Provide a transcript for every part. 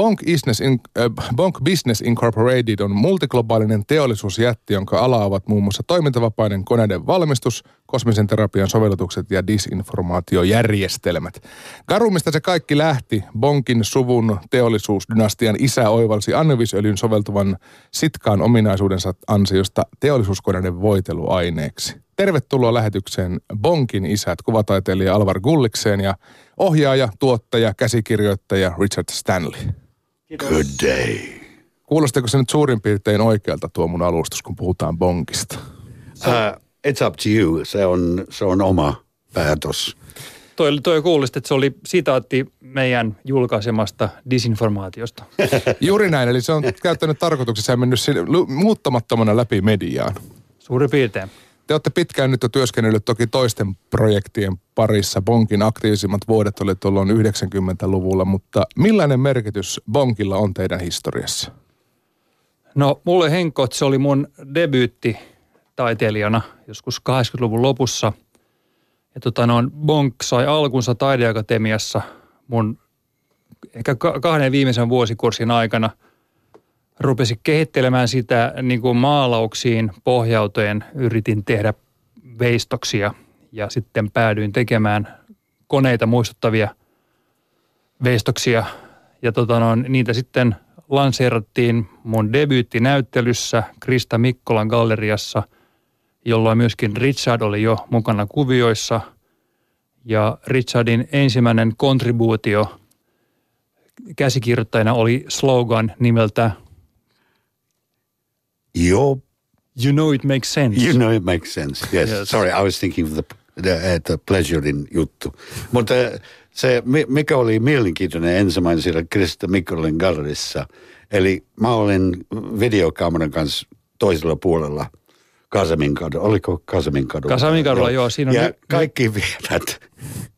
Bonk Business, in, äh, Bonk Business Incorporated on multiglobaalinen teollisuusjätti, jonka ala ovat muun muassa toimintavapaiden koneiden valmistus, kosmisen terapian sovellutukset ja disinformaatiojärjestelmät. Garumista se kaikki lähti. Bonkin suvun teollisuusdynastian isä oivalsi annevisöljyn soveltuvan sitkaan ominaisuudensa ansiosta teollisuuskoneiden voiteluaineeksi. Tervetuloa lähetykseen Bonkin isät, kuvataiteilija Alvar Gullikseen ja ohjaaja, tuottaja, käsikirjoittaja Richard Stanley. Kiitos. Good day. Kuulostako se nyt suurin piirtein oikealta tuo mun alustus, kun puhutaan Bonkista? Uh, it's up to you. Se on, se on oma päätös. Toi, toi kuulosti, että se oli sitaatti meidän julkaisemasta disinformaatiosta. Juuri näin, eli se on käyttänyt tarkoituksessa ja mennyt sinne, muuttamattomana läpi mediaan. Suurin piirtein. Te olette pitkään nyt jo työskennellyt toki toisten projektien parissa. Bonkin aktiivisimmat vuodet oli tuolloin 90-luvulla, mutta millainen merkitys Bonkilla on teidän historiassa? No mulle henkot, se oli mun debyytti taiteilijana joskus 80-luvun lopussa. Ja tota no, Bonk sai alkunsa taideakatemiassa mun ehkä kahden viimeisen vuosikurssin aikana – rupesin kehittelemään sitä niin kuin maalauksiin pohjautuen. Yritin tehdä veistoksia ja sitten päädyin tekemään koneita muistuttavia veistoksia. Ja tota no, niitä sitten lanseerattiin mun debyyttinäyttelyssä Krista Mikkolan galleriassa, jolloin myöskin Richard oli jo mukana kuvioissa. Ja Richardin ensimmäinen kontribuutio käsikirjoittajana oli slogan nimeltä Your You know it makes sense. You know it makes sense, yes. yes. Sorry, I was thinking of the, the, uh, the pleasurein juttu. Mutta uh, se, mikä oli mielenkiintoinen ensimmäinen siellä Krista Mikkolin gallerissa, eli mä olin videokameran kanssa toisella puolella Kasamin kadulla. Oliko Kasamin kadulla? Kasamin kadulla, joo. Siinä on ja kaikki viedät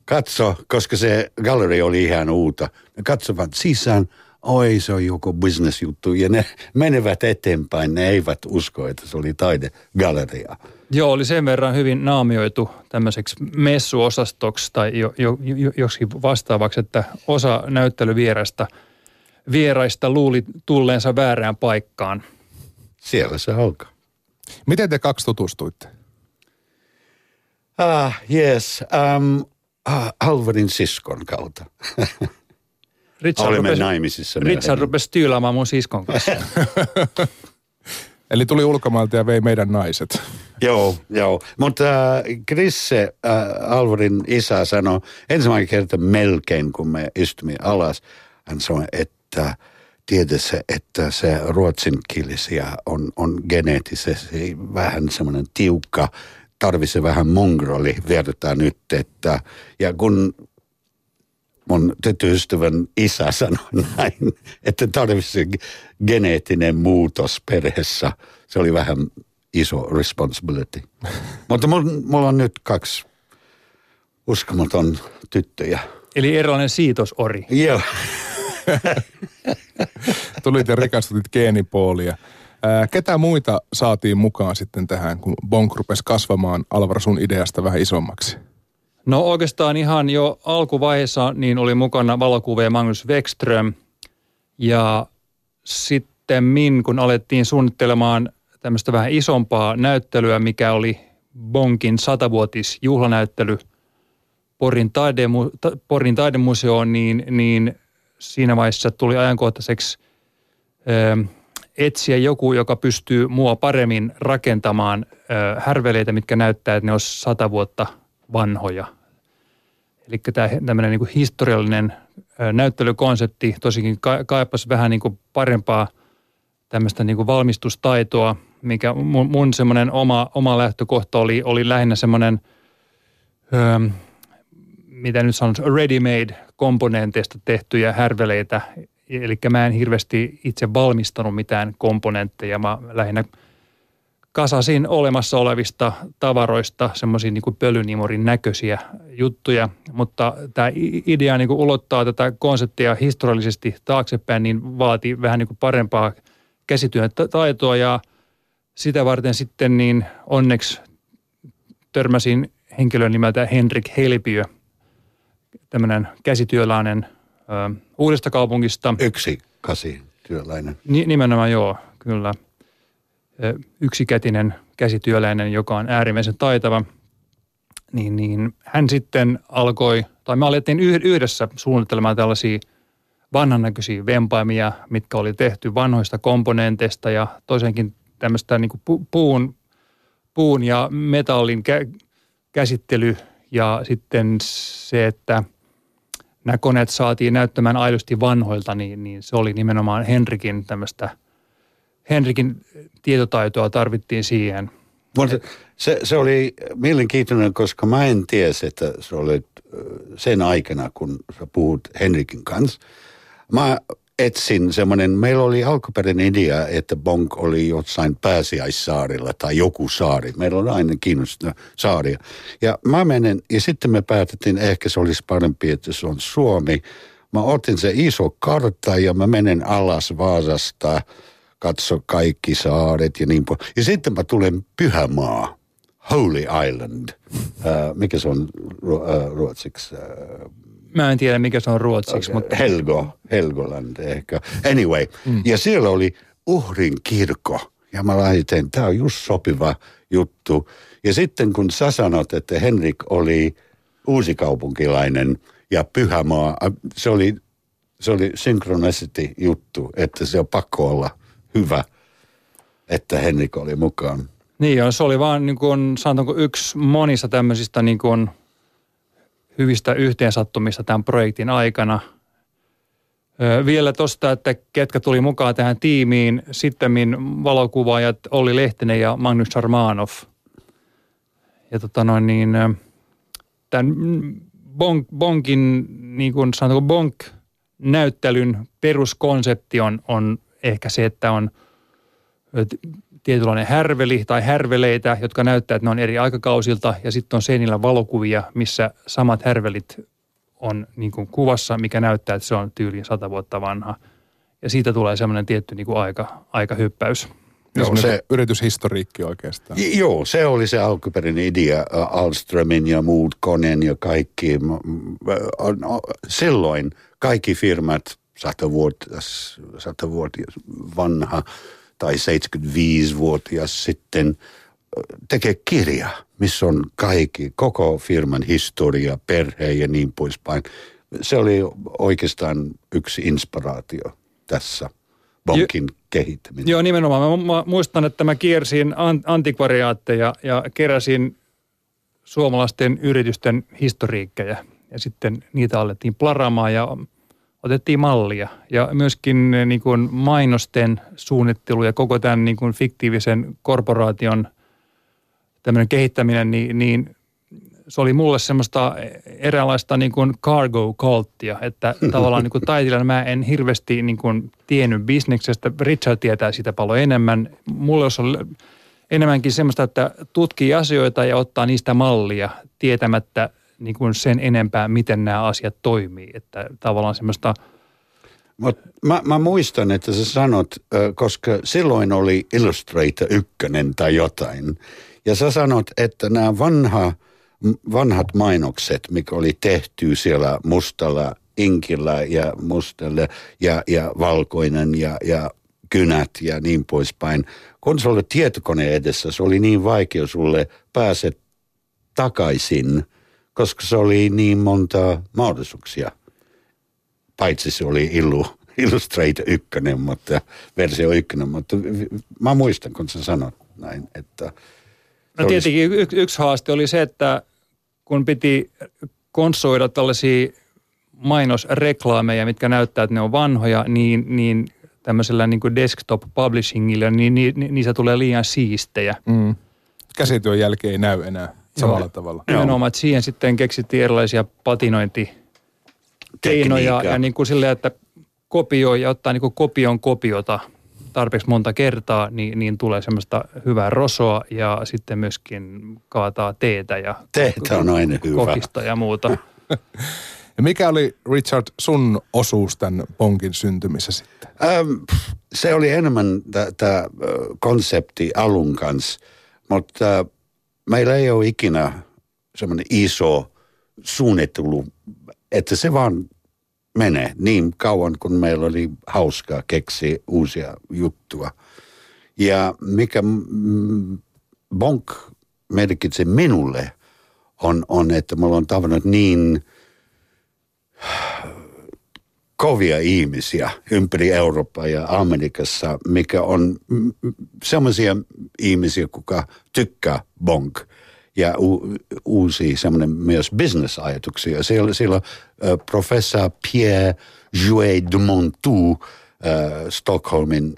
katso, koska se galleri oli ihan uutta. Ne katsovat sisään – oi se on joku bisnesjuttu ja ne menevät eteenpäin, ne eivät usko, että se oli taidegalleria. Joo, oli sen verran hyvin naamioitu tämmöiseksi messuosastoksi tai jo, jo, jo, joskin vastaavaksi, että osa näyttelyvieraista vieraista luuli tulleensa väärään paikkaan. Siellä se alkaa. Miten te kaksi tutustuitte? Ah, yes. Um, ah, Alvarin siskon kautta. Richard Olimme rupesi, naimisissa. Richard rupesi tyylaamaan mun siskon kanssa. Eli tuli ulkomailta ja vei meidän naiset. joo, joo. Mutta äh, Krisse, äh, Alvarin isä, sanoi ensimmäinen kerta melkein, kun me istumme alas. Hän sanoi, että tiedässä, että se ruotsinkielisiä on, on geneettisesti vähän semmoinen tiukka, tarvitsee vähän mongroli, vertaa nyt, että ja kun mun tyttöystävän isä sanoi näin, että tarvitsisi geneettinen muutos perheessä. Se oli vähän iso responsibility. Mutta mulla on nyt kaksi uskomaton tyttöjä. Eli erilainen siitosori. Joo. Tulit ja rikastutit geenipoolia. ketä muita saatiin mukaan sitten tähän, kun Bonk rupesi kasvamaan Alvar sun ideasta vähän isommaksi? No oikeastaan ihan jo alkuvaiheessa niin oli mukana valokuvia Magnus Wexström ja sitten min, kun alettiin suunnittelemaan tämmöistä vähän isompaa näyttelyä, mikä oli Bonkin satavuotisjuhlanäyttely Porin, taidemu, Porin taidemuseoon, niin, niin siinä vaiheessa tuli ajankohtaiseksi ö, etsiä joku, joka pystyy mua paremmin rakentamaan ö, härveleitä, mitkä näyttää, että ne olisi sata vuotta – vanhoja. Eli tämä tämmöinen niin historiallinen näyttelykonsepti tosikin kaipasi vähän niin kuin parempaa tämmöistä niin kuin valmistustaitoa, mikä mun, mun semmoinen oma, oma lähtökohta oli, oli lähinnä semmoinen, öö, mitä nyt sanon, ready-made komponenteista tehtyjä härveleitä. Eli mä en hirveästi itse valmistanut mitään komponentteja, mä lähinnä – kasasin olemassa olevista tavaroista semmoisia niin pölynimorin näköisiä juttuja, mutta tämä idea niin kuin ulottaa tätä konseptia historiallisesti taaksepäin, niin vaati vähän niin kuin parempaa käsityön taitoa ja sitä varten sitten niin onneksi törmäsin henkilön nimeltä Henrik Helpiö, tämmöinen käsityöläinen ö, uudesta kaupungista. Yksi käsityöläinen. Ni, nimenomaan joo, kyllä. Yksikätinen käsityöläinen, joka on äärimmäisen taitava, niin, niin hän sitten alkoi, tai me alettiin yhdessä suunnittelemaan tällaisia vanhan näköisiä vempaimia, mitkä oli tehty vanhoista komponenteista ja toisenkin tämmöistä niin kuin puun, puun ja metallin kä- käsittely ja sitten se, että nämä koneet saatiin näyttämään aidosti vanhoilta, niin, niin se oli nimenomaan Henrikin tämmöistä, Henrikin tietotaitoa tarvittiin siihen. Mutta se, se oli mielenkiintoinen, koska mä en tiedä, että se oli sen aikana, kun sä puhut Henrikin kanssa. Mä etsin semmoinen, meillä oli alkuperäinen idea, että Bonk oli jossain pääsiäissaarilla tai joku saari. Meillä on aina kiinnostunut saaria. Ja mä menen, ja sitten me päätettiin, ehkä se olisi parempi, että se on Suomi. Mä otin se iso kartta ja mä menen alas Vaasasta, katso kaikki saaret ja niin pois. Ja sitten mä tulen Pyhämaa, Holy Island. Uh, mikä se on uh, ruotsiksi? Uh, Mä en tiedä, mikä se on ruotsiksi. Okay. Mutta... Helgo, Helgoland ehkä. Anyway, mm. ja siellä oli uhrin kirkko. Ja mä laitin, tämä on just sopiva juttu. Ja sitten kun sä sanot, että Henrik oli uusikaupunkilainen ja Pyhämaa, se oli, se oli synchronicity juttu, että se on pakko olla hyvä, että Henrik oli mukaan. Niin joo, se oli vaan niin kuin, sanotaanko yksi monista tämmöisistä niin kuin – hyvistä yhteensattumista tämän projektin aikana. Vielä tuosta, että ketkä tuli mukaan tähän tiimiin, sitten valokuvaajat Olli Lehtinen ja Magnus Armanov. Ja tota noin niin, tämän Bonk, Bonkin, niin kuin sanotaanko Bonk-näyttelyn peruskonsepti on, on ehkä se, että on tietynlainen härveli tai härveleitä, jotka näyttää, että ne on eri aikakausilta ja sitten on seinillä valokuvia, missä samat härvelit on niin kuin kuvassa, mikä näyttää, että se on tyyliin sata vuotta vanha. Ja siitä tulee semmoinen tietty niin kuin aika, aikahyppäys. Joo, se yrityshistoriikki oikeastaan. Joo, se oli se alkuperäinen idea. Alströmin ja muut Konen ja kaikki. Silloin kaikki firmat, sata vuotta, sata vuotta vanha, tai 75-vuotias sitten tekee kirja, missä on kaikki, koko firman historia, perhe ja niin poispäin. Se oli oikeastaan yksi inspiraatio tässä bonkin jo, kehittäminen. Joo, nimenomaan. Mä, mä muistan, että mä kiersin antikvariaatteja ja keräsin suomalaisten yritysten historiikkeja. Ja sitten niitä alettiin plaraamaan ja otettiin mallia. Ja myöskin eh, niin kuin mainosten suunnittelu ja koko tämän niin kuin fiktiivisen korporaation tämmöinen kehittäminen, niin, niin se oli mulle semmoista eräänlaista niin kuin cargo cultia, että tavallaan niin kuin taiteilijana mä en hirveästi niin kuin tiennyt bisneksestä. Richard tietää sitä paljon enemmän. Mulle olisi ollut enemmänkin semmoista, että tutkii asioita ja ottaa niistä mallia tietämättä niin kuin sen enempää, miten nämä asiat toimii. Että tavallaan semmoista... Mut mä, mä muistan, että sä sanot, koska silloin oli Illustrator ykkönen tai jotain. Ja sä sanot, että nämä vanha, vanhat mainokset, mikä oli tehty siellä mustalla inkillä ja mustalla ja, ja valkoinen ja, ja kynät ja niin poispäin. Kun se oli tietokone edessä, se oli niin vaikea sulle pääset takaisin – koska se oli niin monta mahdollisuuksia. Paitsi se oli Illu, Illustrator 1, mutta versio 1, mutta mä muistan, kun sä sanot näin, että... No tietenkin olisi... y- yksi haaste oli se, että kun piti konsoida tällaisia mainosreklaameja, mitkä näyttää, että ne on vanhoja, niin, niin tämmöisellä niin kuin desktop publishingilla, niin, niin, niin niissä tulee liian siistejä. Mm. Käsityön jälkeen ei näy enää samalla Joo. tavalla. Nimenomaan, että siihen sitten keksittiin erilaisia patinointikeinoja ja niin kuin silleen, että kopioi ja ottaa niin kuin kopion kopiota tarpeeksi monta kertaa, niin, niin tulee semmoista hyvää rosoa ja sitten myöskin kaataa teetä ja Teetä on aina hyvä. kokista ja muuta. ja mikä oli Richard sun osuus tämän ponkin syntymisessä sitten? Ähm, se oli enemmän tämä konsepti alun kanssa, mutta meillä ei ole ikinä semmoinen iso suunnittelu, että se vaan mene niin kauan, kun meillä oli hauskaa keksiä uusia juttuja. Ja mikä Bonk merkitsi minulle, on, on, että mulla on tavannut niin kovia ihmisiä ympäri Eurooppaa ja Amerikassa, mikä on sellaisia ihmisiä, kuka tykkää bonk ja u, uusi semmoinen myös business-ajatuksia. Siellä, siellä uh, professor Pierre Jouet de Montou uh, Stockholmin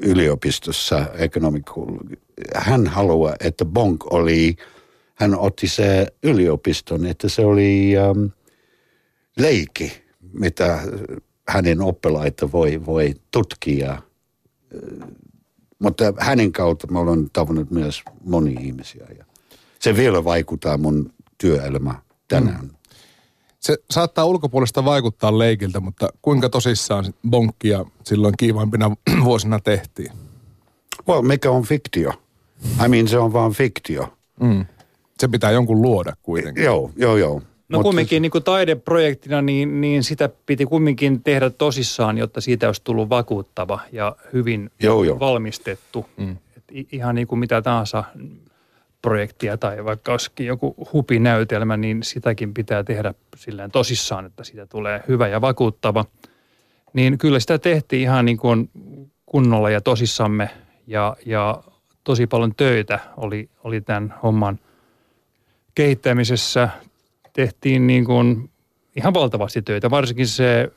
yliopistossa economical. Hän haluaa, että bonk oli, hän otti se yliopiston, että se oli um, leikki mitä hänen oppilaita voi, voi tutkia. Mutta hänen kautta mä olen tavannut myös moni ihmisiä ja se vielä vaikuttaa mun työelämä tänään. Mm. Se saattaa ulkopuolesta vaikuttaa leikiltä, mutta kuinka tosissaan bonkkia silloin kiivaimpina vuosina tehtiin? Well, mikä on fiktio? I mean, se on vaan fiktio. Mm. Se pitää jonkun luoda kuitenkin. Joo, joo, joo. No Mutta kumminkin niin kuin taideprojektina, niin, niin sitä piti kumminkin tehdä tosissaan, jotta siitä olisi tullut vakuuttava ja hyvin joo, joo. valmistettu. Mm. Et ihan niin kuin mitä tahansa projektia tai vaikka olisikin joku hupinäytelmä, niin sitäkin pitää tehdä silleen tosissaan, että siitä tulee hyvä ja vakuuttava. Niin kyllä sitä tehtiin ihan niin kuin kunnolla ja tosissamme ja, ja tosi paljon töitä oli, oli tämän homman kehittämisessä tehtiin niin kuin ihan valtavasti töitä. Varsinkin se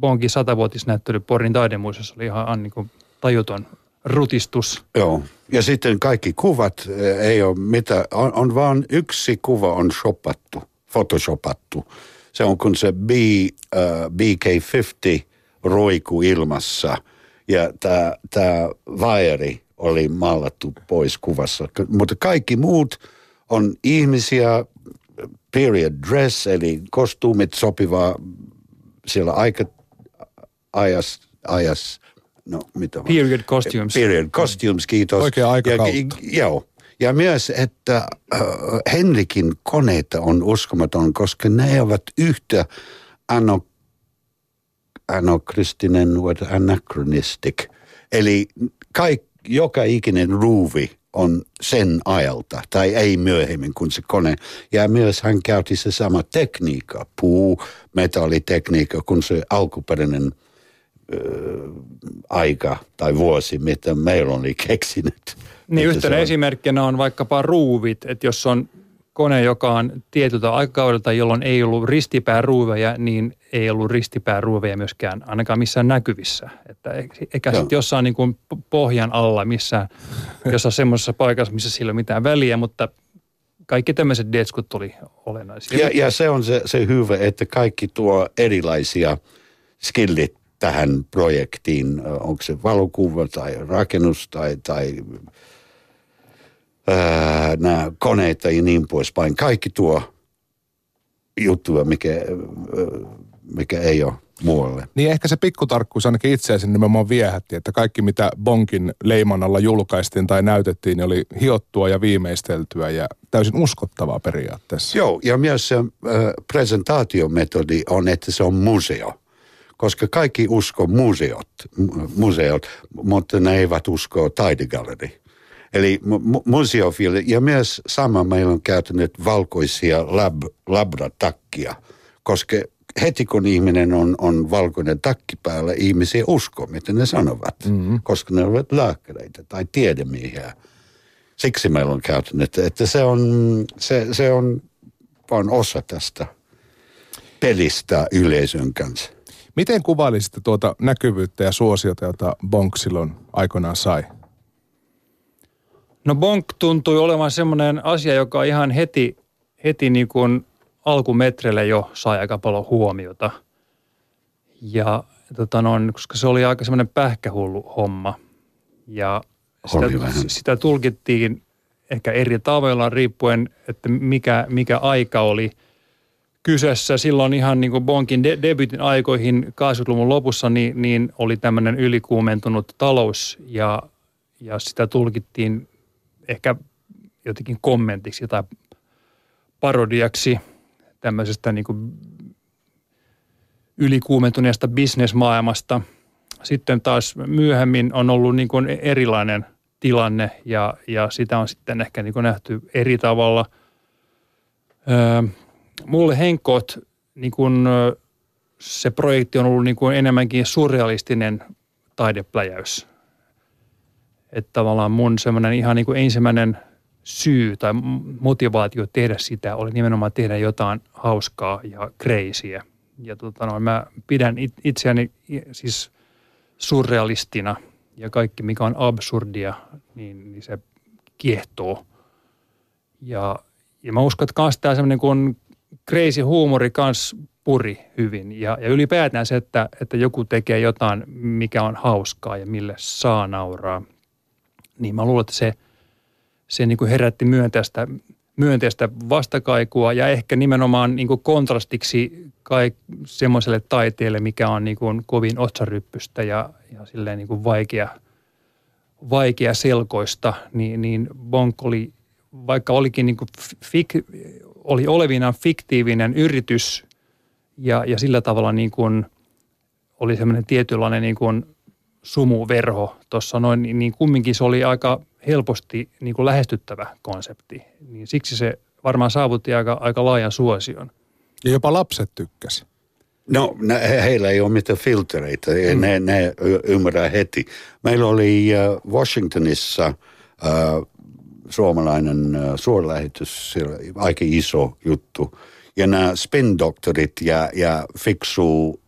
Bonkin satavuotisnäyttely Porin taidemuisossa oli ihan niin kuin tajuton rutistus. Joo, ja sitten kaikki kuvat eh, ei ole mitä, on, on vaan yksi kuva on shopattu, photoshopattu. Se on kun se B, uh, BK50 roiku ilmassa ja tämä vaeri oli maalattu pois kuvassa. Mutta kaikki muut on ihmisiä, period dress, eli kostuumit sopivaa siellä aika ajas, ajas no mitä Period costumes. Period costumes, kiitos. Oikea aikakautta. Ja, joo. Ja myös, että äh, Henrikin koneita on uskomaton, koska ne ovat yhtä ano, anokristinen, anachronistic. Eli kaik, joka ikinen ruuvi on sen ajalta, tai ei myöhemmin kuin se kone. Ja myös hän käytti se sama tekniikka, puu, metallitekniikka, kuin se alkuperäinen ö, aika tai vuosi, mitä meillä oli keksinyt. Niin yhtenä on... esimerkkinä on vaikkapa ruuvit, että jos on kone, joka on tietyltä aikakaudelta, jolloin ei ollut ristipääruuveja, niin ei ollut ristipääruuveja myöskään ainakaan missään näkyvissä. Että eikä sitten jossain niin kuin pohjan alla missään, jossain semmoisessa paikassa, missä sillä ei ole mitään väliä, mutta kaikki tämmöiset detskut tuli olennaisia. Ja, ja se on se, se hyvä, että kaikki tuo erilaisia skillit tähän projektiin, onko se valokuva tai rakennus tai, tai nämä koneita ja niin poispäin. Kaikki tuo juttuja, mikä, mikä ei ole muualle. Niin ehkä se pikkutarkkuus ainakin itseäsi nimenomaan viehätti, että kaikki mitä Bonkin leiman alla julkaistiin tai näytettiin, niin oli hiottua ja viimeisteltyä ja täysin uskottavaa periaatteessa. Joo, ja myös se äh, presentaatiometodi on, että se on museo. Koska kaikki usko museot, museot, mutta ne eivät usko taidegalleri. Eli museofili, ja myös sama meillä on käytänyt valkoisia lab, labratakkia, koska heti kun ihminen on, on valkoinen takki päällä, ihmisiä uskoo, mitä ne sanovat, mm-hmm. koska ne ovat lääkäreitä tai tiedemiehiä. Siksi meillä on käytänyt, että se on, se, se on vain osa tästä pelistä yleisön kanssa. Miten kuvailisitte tuota näkyvyyttä ja suosiota, jota Bonk silloin aikoinaan sai? No Bonk tuntui olevan semmoinen asia, joka ihan heti, heti niin kuin alkumetreille jo sai aika paljon huomiota. Ja tota no, koska se oli aika semmoinen pähkähullu homma. Ja sitä, sitä tulkittiin ehkä eri tavoilla riippuen, että mikä, mikä aika oli kyseessä. Silloin ihan niin kuin Bonkin de- debutin aikoihin 80-luvun lopussa niin, niin oli tämmöinen ylikuumentunut talous ja, ja sitä tulkittiin ehkä jotenkin kommentiksi tai parodiaksi tämmöisestä niin kuin ylikuumentuneesta bisnesmaailmasta. Sitten taas myöhemmin on ollut niin kuin erilainen tilanne ja, ja sitä on sitten ehkä niin kuin nähty eri tavalla. Öö, mulle Henkot, niin kuin se projekti on ollut niin kuin enemmänkin surrealistinen taidepläjäys. Että tavallaan mun semmoinen ihan niin kuin ensimmäinen syy tai motivaatio tehdä sitä oli nimenomaan tehdä jotain hauskaa ja kreisiä. Ja tota no, mä pidän itseäni siis surrealistina ja kaikki mikä on absurdia, niin, niin se kiehtoo. Ja, ja mä uskon, että kans tämä semmoinen kuin crazy huumori kans puri hyvin. Ja, ja ylipäätään se, että, että joku tekee jotain, mikä on hauskaa ja mille saa nauraa, niin mä luulen, että se, se niin kuin herätti myönteistä, myönteistä vastakaikua ja ehkä nimenomaan niin kuin kontrastiksi kaik, semmoiselle taiteelle, mikä on niin kuin kovin otsaryppystä ja, ja silleen niin kuin vaikea, vaikea selkoista, niin, niin Bonk oli, vaikka olikin niin kuin fik, oli olevinaan fiktiivinen yritys ja, ja sillä tavalla niin kuin oli semmoinen tietynlainen niin kuin sumuverho tuossa noin, niin, niin kumminkin se oli aika helposti niin kuin lähestyttävä konsepti. Niin siksi se varmaan saavutti aika, aika laajan suosion. Ja jopa lapset tykkäsi. No, ne, heillä ei ole mitään filtereitä, mm. ne, ne ymmärrä heti. Meillä oli uh, Washingtonissa uh, suomalainen uh, suurlähetys, aika iso juttu. Ja nämä spin-doktorit ja, ja fiksu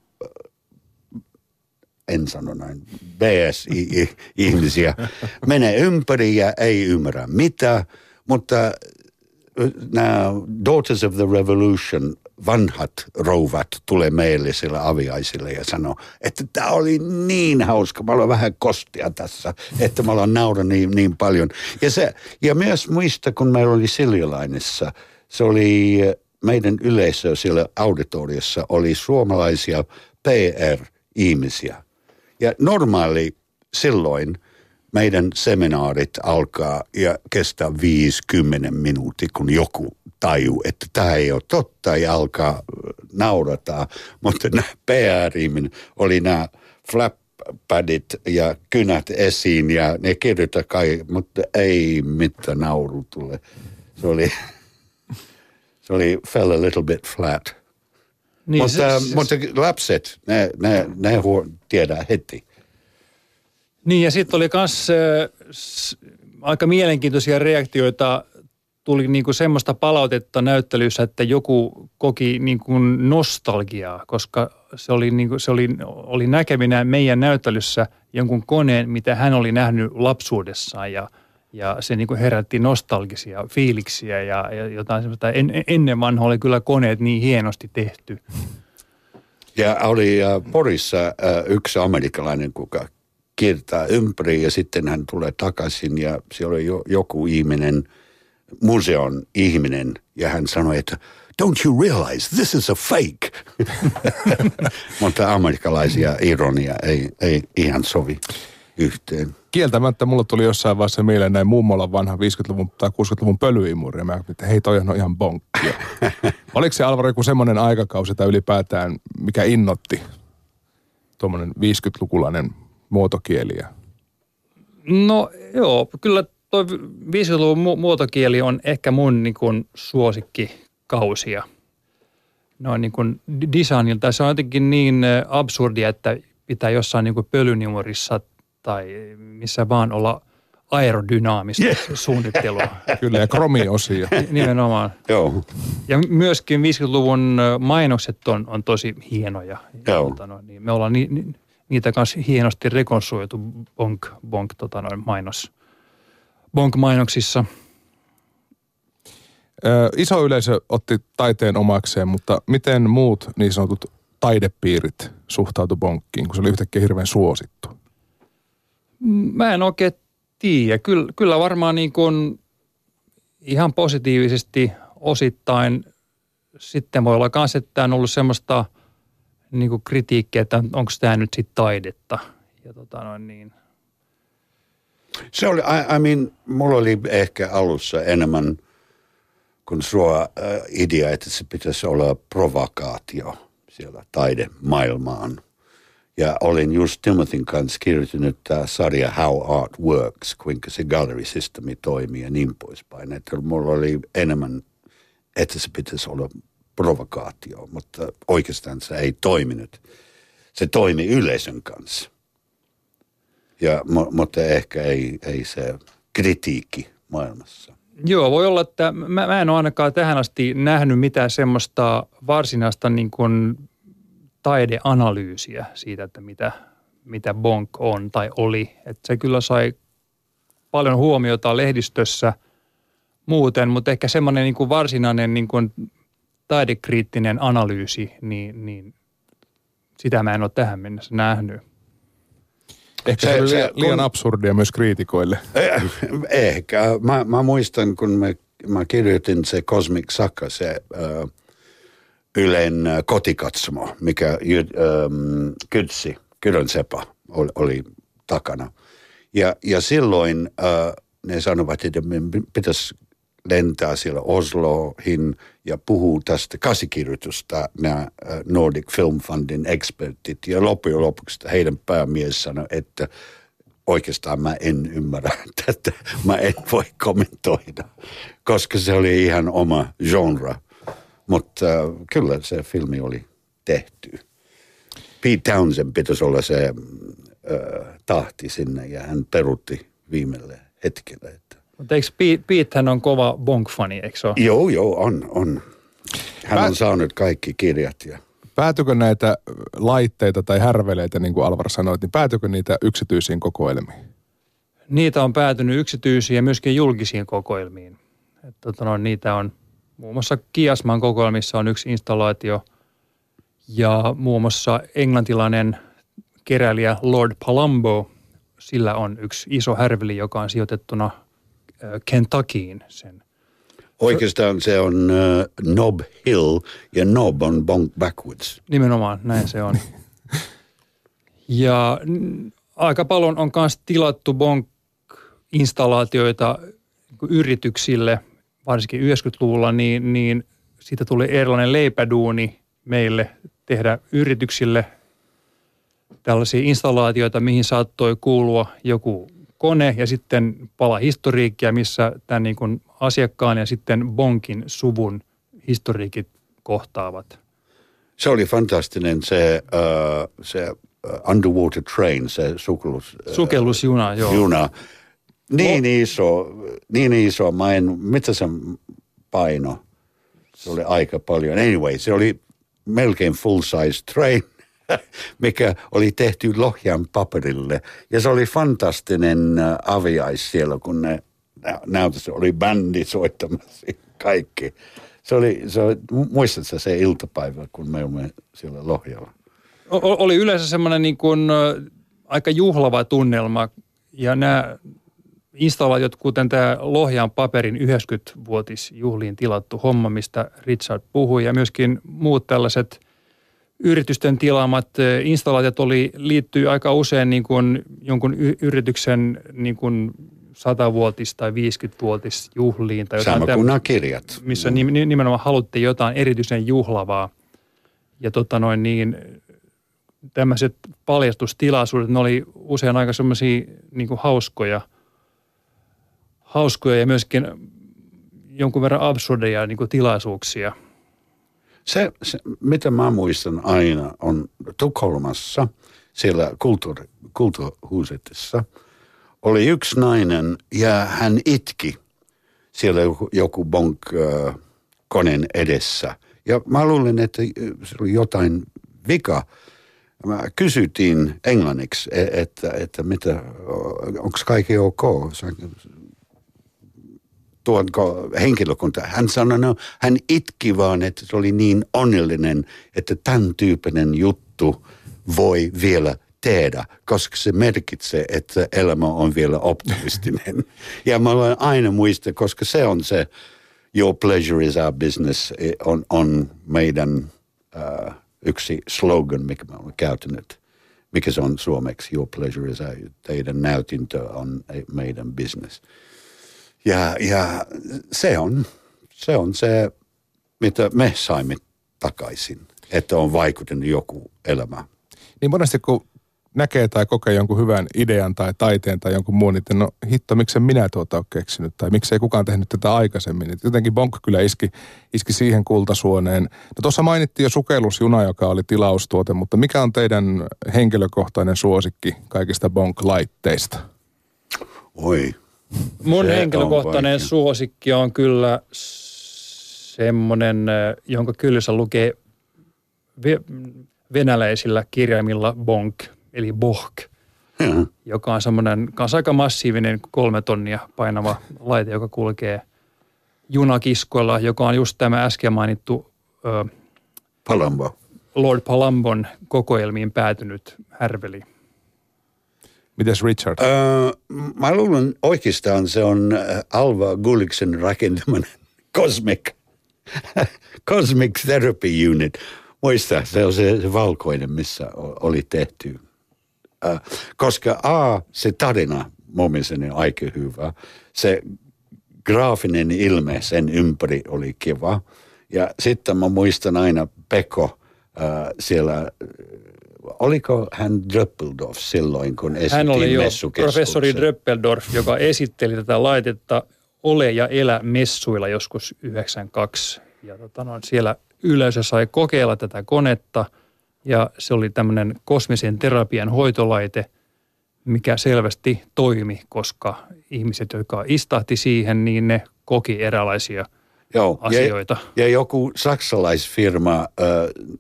en sano näin, BS-ihmisiä, menee ympäri ja ei ymmärrä mitä, mutta nämä Daughters of the Revolution, vanhat rouvat, tulee meille sillä aviaisille ja sanoo, että tämä oli niin hauska, mä olen vähän kostia tässä, että mä olen naura niin, niin paljon. Ja, se, ja myös muista, kun meillä oli Siljalainissa, se oli meidän yleisö siellä auditoriossa, oli suomalaisia PR-ihmisiä. Ja normaali silloin meidän seminaarit alkaa ja kestää 50 minuuttia, kun joku taju, että tämä ei ole totta ja alkaa naurata. Mutta nämä pr oli nämä flappadit ja kynät esiin ja ne kirjoittaa kai, mutta ei mitään nauru tule. Se oli, se oli fell a little bit flat. Niin, mutta, se, mutta lapset, ne, ne, ne huo, tiedä heti. Niin ja sitten oli myös äh, aika mielenkiintoisia reaktioita. Tuli niinku semmoista palautetta näyttelyssä, että joku koki niinku nostalgiaa, koska se oli, niinku, se oli, oli näkeminä meidän näyttelyssä jonkun koneen, mitä hän oli nähnyt lapsuudessaan ja – ja se niin kuin herätti nostalgisia fiiliksiä ja, ja jotain semmoista. En, ennen vanha oli kyllä koneet niin hienosti tehty. Ja oli äh, Porissa äh, yksi amerikkalainen, kuka kiertää ympäri ja sitten hän tulee takaisin ja siellä oli jo, joku ihminen, museon ihminen ja hän sanoi, että don't you realize this is a fake? Mutta amerikkalaisia ironia ei, ei ihan sovi yhteen kieltämättä mulla tuli jossain vaiheessa mieleen näin mummolla vanha 50-luvun tai 60-luvun pölyimuri. Ja mä että hei toi on ihan bonkkia. Oliko se Alvaro joku semmoinen aikakausi tai ylipäätään, mikä innotti tuommoinen 50-lukulainen muotokieli? No joo, kyllä toi 50-luvun mu- muotokieli on ehkä mun niin kuin suosikkikausia. Noin niin kuin designilta. Se on jotenkin niin absurdia, että pitää jossain niin kuin pölynimurissa tai missä vaan olla aerodynaamista yeah. suunnittelua. Kyllä, ja kromiosia. Nimenomaan. Joo. Ja myöskin 50-luvun mainokset on, on tosi hienoja. Joo. Tota no, niin me ollaan ni, ni, niitä kanssa hienosti rekonstruoitu bonk, bonk tota noin, mainos, bonk-mainoksissa. Ö, iso yleisö otti taiteen omakseen, mutta miten muut niin sanotut taidepiirit suhtautu bonkkiin, kun se oli yhtäkkiä hirveän suosittu? Mä en oikein tiedä. Kyllä, kyllä varmaan niin kuin ihan positiivisesti osittain sitten voi olla myös, että tämä on ollut semmoista niin kuin kritiikkiä, että onko tämä nyt sitten taidetta. Ja tota noin niin. Se oli, I, I mean, mulla oli ehkä alussa enemmän kuin sua uh, idea, että se pitäisi olla provokaatio. siellä taidemaailmaan. Ja olin just Timothyn kanssa kirjoittanut tämä sarja How Art Works, kuinka se gallery systemi toimii ja niin poispäin. Että mulla oli enemmän, että se pitäisi olla provokaatio, mutta oikeastaan se ei toiminut. Se toimi yleisön kanssa. Ja, mutta ehkä ei, ei se kritiikki maailmassa. Joo, voi olla, että mä, mä en ole ainakaan tähän asti nähnyt mitään semmoista varsinaista niin kuin taideanalyysiä siitä, että mitä, mitä Bonk on tai oli. Että se kyllä sai paljon huomiota lehdistössä muuten, mutta ehkä semmoinen niin kuin varsinainen niin kuin taidekriittinen analyysi, niin, niin sitä mä en ole tähän mennessä nähnyt. Ehkä se, se oli liian kun, absurdia myös kriitikoille. Eh, ehkä. Mä, mä muistan, kun mä, mä kirjoitin se Cosmic Saka, se uh, Ylen kotikatsomo, mikä um, Kytsi, Kylön Sepa oli, oli takana. Ja, ja silloin uh, ne sanovat, että pitäisi lentää siellä Osloihin ja puhuu tästä käsikirjoitusta nämä äh, Nordic Film Fundin expertit. Ja loppujen lopuksi heidän päämies sanoi, että oikeastaan mä en ymmärrä tätä. Mä en voi kommentoida, koska se oli ihan oma genre. Mutta äh, kyllä se filmi oli tehty. Pete Townsend pitäisi olla se äh, tahti sinne ja hän perutti viimeille hetkelle. Mutta eikö Pete, hän on kova Bonk-fani, eikö se ole? Joo, joo, on, on. Hän Pä... on saanut kaikki kirjat ja... Päätykö näitä laitteita tai härveleitä, niin kuin Alvar sanoit, niin päätykö niitä yksityisiin kokoelmiin? Niitä on päätynyt yksityisiin ja myöskin julkisiin kokoelmiin. Että, tota no, niitä on muun muassa Kiasman kokoelmissa on yksi installaatio ja muun muassa englantilainen keräilijä Lord Palumbo, sillä on yksi iso härveli, joka on sijoitettuna – Kentuckyin sen. Oikeastaan se on uh, Knob Hill ja Knob on Bonk Backwoods. Nimenomaan, näin se on. ja aika paljon on myös tilattu Bonk-installaatioita yrityksille, varsinkin 90-luvulla, niin, niin siitä tuli erilainen leipäduuni meille tehdä yrityksille tällaisia installaatioita, mihin saattoi kuulua joku kone ja sitten pala historiikkia, missä tämän niin kuin asiakkaan ja sitten Bonkin suvun historiikit kohtaavat. Se oli fantastinen se, uh, se uh, underwater train, se sukellus, uh, sukellusjuna. Joo. Juna. Niin iso, niin iso, mä en, mitä se paino? Se oli aika paljon. Anyway, se oli melkein full size train mikä oli tehty Lohjan paperille. Ja se oli fantastinen äh, aviais siellä, kun ne näytössä oli bändi soittamassa kaikki. Se oli, se oli, muistatko se iltapäivä, kun me olimme siellä Lohjalla? O- oli yleensä semmoinen niin kuin, aika juhlava tunnelma ja nämä installaatiot, kuten tämä Lohjan paperin 90-vuotisjuhliin tilattu homma, mistä Richard puhui, ja myöskin muut tällaiset yritysten tilaamat installaatiot oli, liittyy aika usein niin kuin jonkun y- yrityksen niin kuin 100-vuotis- tai 50-vuotis juhliin. Tai jotain Sama kuin nämä kirjat. Missä mm. nimenomaan haluttiin jotain erityisen juhlavaa. Ja tota noin niin, tämmöiset paljastustilaisuudet, ne oli usein aika semmoisia niin hauskoja, hauskoja ja myöskin jonkun verran absurdeja niin tilaisuuksia – se, se, mitä mä muistan aina, on Tukholmassa, siellä kulttuur, kulttuurhuusetissa, oli yksi nainen ja hän itki siellä joku, joku bonk äh, koneen edessä. Ja mä luulen, että se oli jotain vika. Mä kysyttiin englanniksi, e, että, että mitä, onko kaikki ok? Tuonko henkilökunta. Hän sanoi, no, hän itki vaan, että se oli niin onnellinen, että tämän tyyppinen juttu voi vielä tehdä, koska se merkitsee, että elämä on vielä optimistinen. ja mä olen aina muista, koska se on se your pleasure is our business on, on meidän uh, yksi slogan, mikä mä olen käytänyt. Mikä se on suomeksi? Your pleasure is our, teidän näytintö on meidän business. Ja, ja se, on, se on se, mitä me saimme takaisin. että on vaikuttanut joku elämä. Niin monesti kun näkee tai kokee jonkun hyvän idean tai taiteen tai jonkun muun, niin no hitto, miksi minä tuota ole keksinyt tai miksi ei kukaan tehnyt tätä aikaisemmin. Et jotenkin Bonk kyllä iski, iski siihen kultasuoneen. No tuossa mainittiin jo sukellusjuna, joka oli tilaustuote, mutta mikä on teidän henkilökohtainen suosikki kaikista Bonk-laitteista? Oi. Mun henkilökohtainen suosikki on kyllä semmoinen, jonka kyljessä lukee venäläisillä kirjaimilla bonk, eli bohk, hmm. joka on semmoinen kanssa aika massiivinen kolme tonnia painava laite, joka kulkee junakiskoilla, joka on just tämä äsken mainittu ö, Palambo. Lord Palambon kokoelmiin päätynyt härveli. Mites Richard? Öö, mä luulen oikeastaan se on Alva Gulliksen rakentaman Cosmic, Cosmic Therapy Unit. Muista, se on se, se valkoinen, missä oli tehty. Öö, koska A, se tarina mun mielestäni aika hyvä. Se graafinen ilme sen ympäri oli kiva. Ja sitten mä muistan aina Pekko äh, siellä oliko hän Dröppeldorf silloin, kun esitti Hän oli jo professori Dröppeldorf, joka esitteli tätä laitetta Ole ja elä messuilla joskus 92. Ja tota no, siellä yleisö sai kokeilla tätä konetta ja se oli tämmöinen kosmisen terapian hoitolaite, mikä selvästi toimi, koska ihmiset, jotka istahti siihen, niin ne koki eräänlaisia – Joo, asioita. Ja, ja joku saksalaisfirma äh,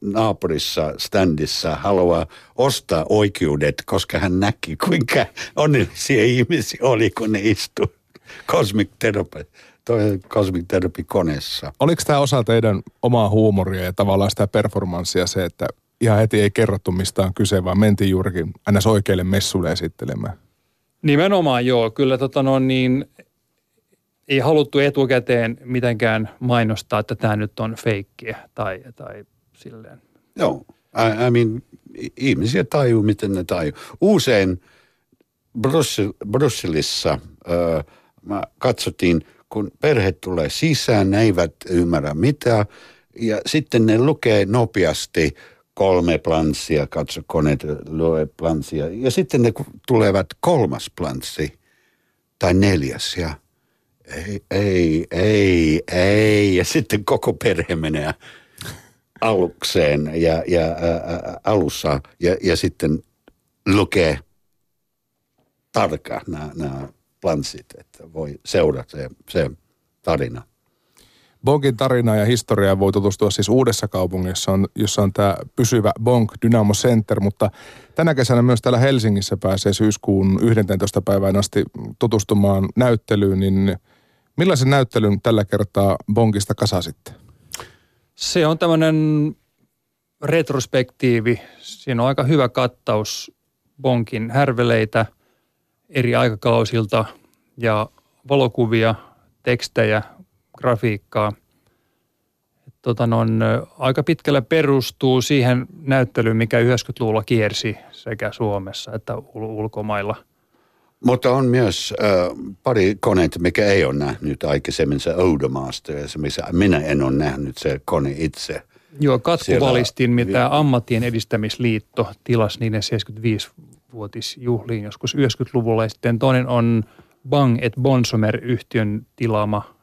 naapurissa standissa haluaa ostaa oikeudet, koska hän näki, kuinka onnellisia ihmisiä oli, kun ne istu Cosmic Therapy, toi Cosmic Therapy koneessa. Oliko tämä osa teidän omaa huumoria ja tavallaan sitä performanssia se, että ihan heti ei kerrottu mistä on kyse, vaan mentiin juurikin ns. oikeille messuille esittelemään? Nimenomaan joo. Kyllä tota no, niin, ei haluttu etukäteen mitenkään mainostaa, että tämä nyt on feikkiä tai, tai silleen. Joo, I, I mean, ihmisiä tajuu, miten ne tajuu. Usein Bryssel, Brysselissä äh, mä katsottiin, kun perhe tulee sisään, ne eivät ymmärrä mitään, ja sitten ne lukee nopeasti kolme planssia, katso koneet, lue planssia, ja sitten ne tulevat kolmas planssi tai neljäs, ja – ei, ei, ei, ei. Ja sitten koko perhe menee alukseen ja, ja ä, alussa ja, ja sitten lukee tarkkaan nämä, planssit, että voi seurata se, se tarina. Bonkin tarina ja historiaa voi tutustua siis uudessa kaupungissa, jossa on tämä pysyvä Bonk Dynamo Center, mutta tänä kesänä myös täällä Helsingissä pääsee syyskuun 11. päivään asti tutustumaan näyttelyyn, niin Millaisen näyttelyn tällä kertaa Bonkista kasasitte? Se on tämmöinen retrospektiivi. Siinä on aika hyvä kattaus Bonkin härveleitä eri aikakausilta ja valokuvia, tekstejä, grafiikkaa. Tota non, aika pitkälle perustuu siihen näyttelyyn, mikä 90-luvulla kiersi sekä Suomessa että ulkomailla – mutta on myös äh, pari koneita, mikä ei ole nähnyt aikaisemmin, se Odomaster, missä minä en ole nähnyt se kone itse. Joo, katkuvalistin, mitä Ammattien edistämisliitto tilasi niiden 75-vuotisjuhliin joskus 90-luvulla. Ja sitten toinen on Bang et Bonsomer-yhtiön tilaama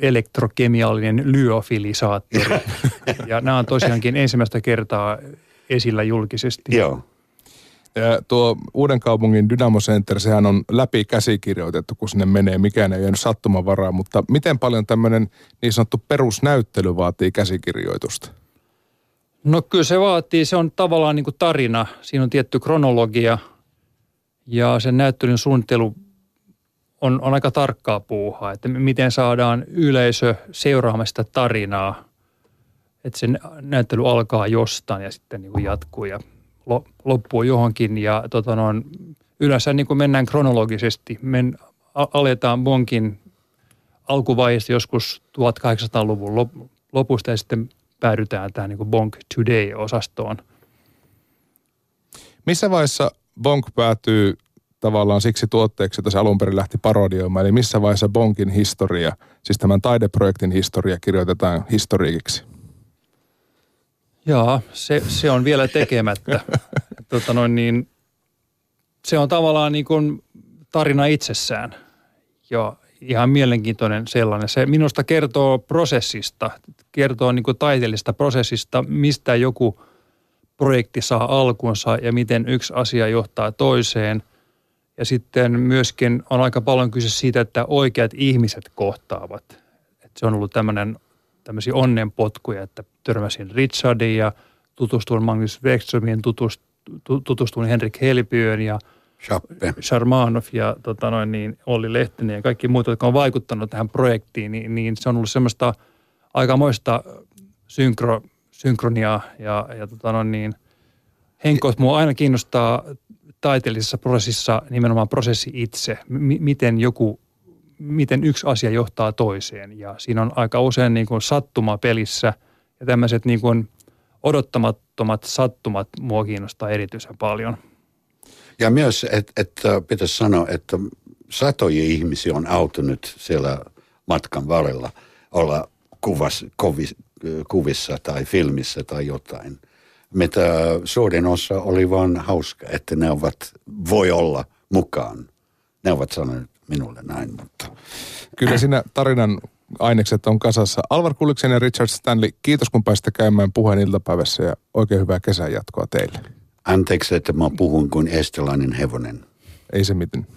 elektrokemiallinen lyofilisaattori. ja nämä on tosiaankin ensimmäistä kertaa esillä julkisesti. Joo. Ja tuo Uuden kaupungin Dynamo Center, sehän on läpi käsikirjoitettu, kun sinne menee. Mikään ei jäänyt sattumavaraa, mutta miten paljon tämmöinen niin sanottu perusnäyttely vaatii käsikirjoitusta? No kyllä se vaatii, se on tavallaan niin kuin tarina. Siinä on tietty kronologia ja sen näyttelyn suunnittelu on, on aika tarkkaa puuhaa, että miten saadaan yleisö seuraamaan sitä tarinaa. Että se näyttely alkaa jostain ja sitten niin kuin jatkuu ja loppuu johonkin ja tota no, yleensä niin kuin mennään kronologisesti. Men, aletaan Bonkin alkuvaiheesta joskus 1800-luvun lopusta ja sitten päädytään tähän niin kuin Bonk Today-osastoon. Missä vaiheessa Bonk päätyy tavallaan siksi tuotteeksi, että se alun perin lähti parodioimaan, eli missä vaiheessa Bonkin historia, siis tämän taideprojektin historia kirjoitetaan historiikiksi? Joo, se, se on vielä tekemättä. tota noin, niin, se on tavallaan niin kuin tarina itsessään. Ja ihan mielenkiintoinen sellainen. Se minusta kertoo prosessista, kertoo niin kuin taiteellisesta prosessista, mistä joku projekti saa alkunsa ja miten yksi asia johtaa toiseen. Ja sitten myöskin on aika paljon kyse siitä, että oikeat ihmiset kohtaavat. Et se on ollut tämmöinen, tämmöisiä onnenpotkuja, että törmäsin Richardin ja tutustuin Magnus Wexströmiin, tutustuin Henrik Helpiöön ja – Shappe. Sharmanov ja tota noin, niin Olli Lehtinen ja kaikki muut, jotka on vaikuttanut tähän projektiin, niin, niin se on ollut semmoista aikamoista synkro, synkroniaa ja, ja tota noin, niin Henkko, mua aina kiinnostaa taiteellisessa prosessissa nimenomaan prosessi itse, M- miten joku, miten yksi asia johtaa toiseen ja siinä on aika usein niin kuin sattuma pelissä ja tämmöiset niin kuin odottamattomat sattumat mua kiinnostaa erityisen paljon – ja myös, että et, pitäisi sanoa, että satoja ihmisiä on autunut siellä matkan varrella olla kuvas, kovis, kuvissa tai filmissä tai jotain. Mitä suurin osa oli vain hauska, että ne ovat, voi olla mukaan. Ne ovat sanoneet minulle näin, mutta... Kyllä siinä tarinan ainekset on kasassa. Alvar Kuliksen ja Richard Stanley, kiitos kun pääsitte käymään puheen iltapäivässä ja oikein hyvää kesän jatkoa teille. Anteeksi, että mä puhun kuin estelainen hevonen. Ei se mitään.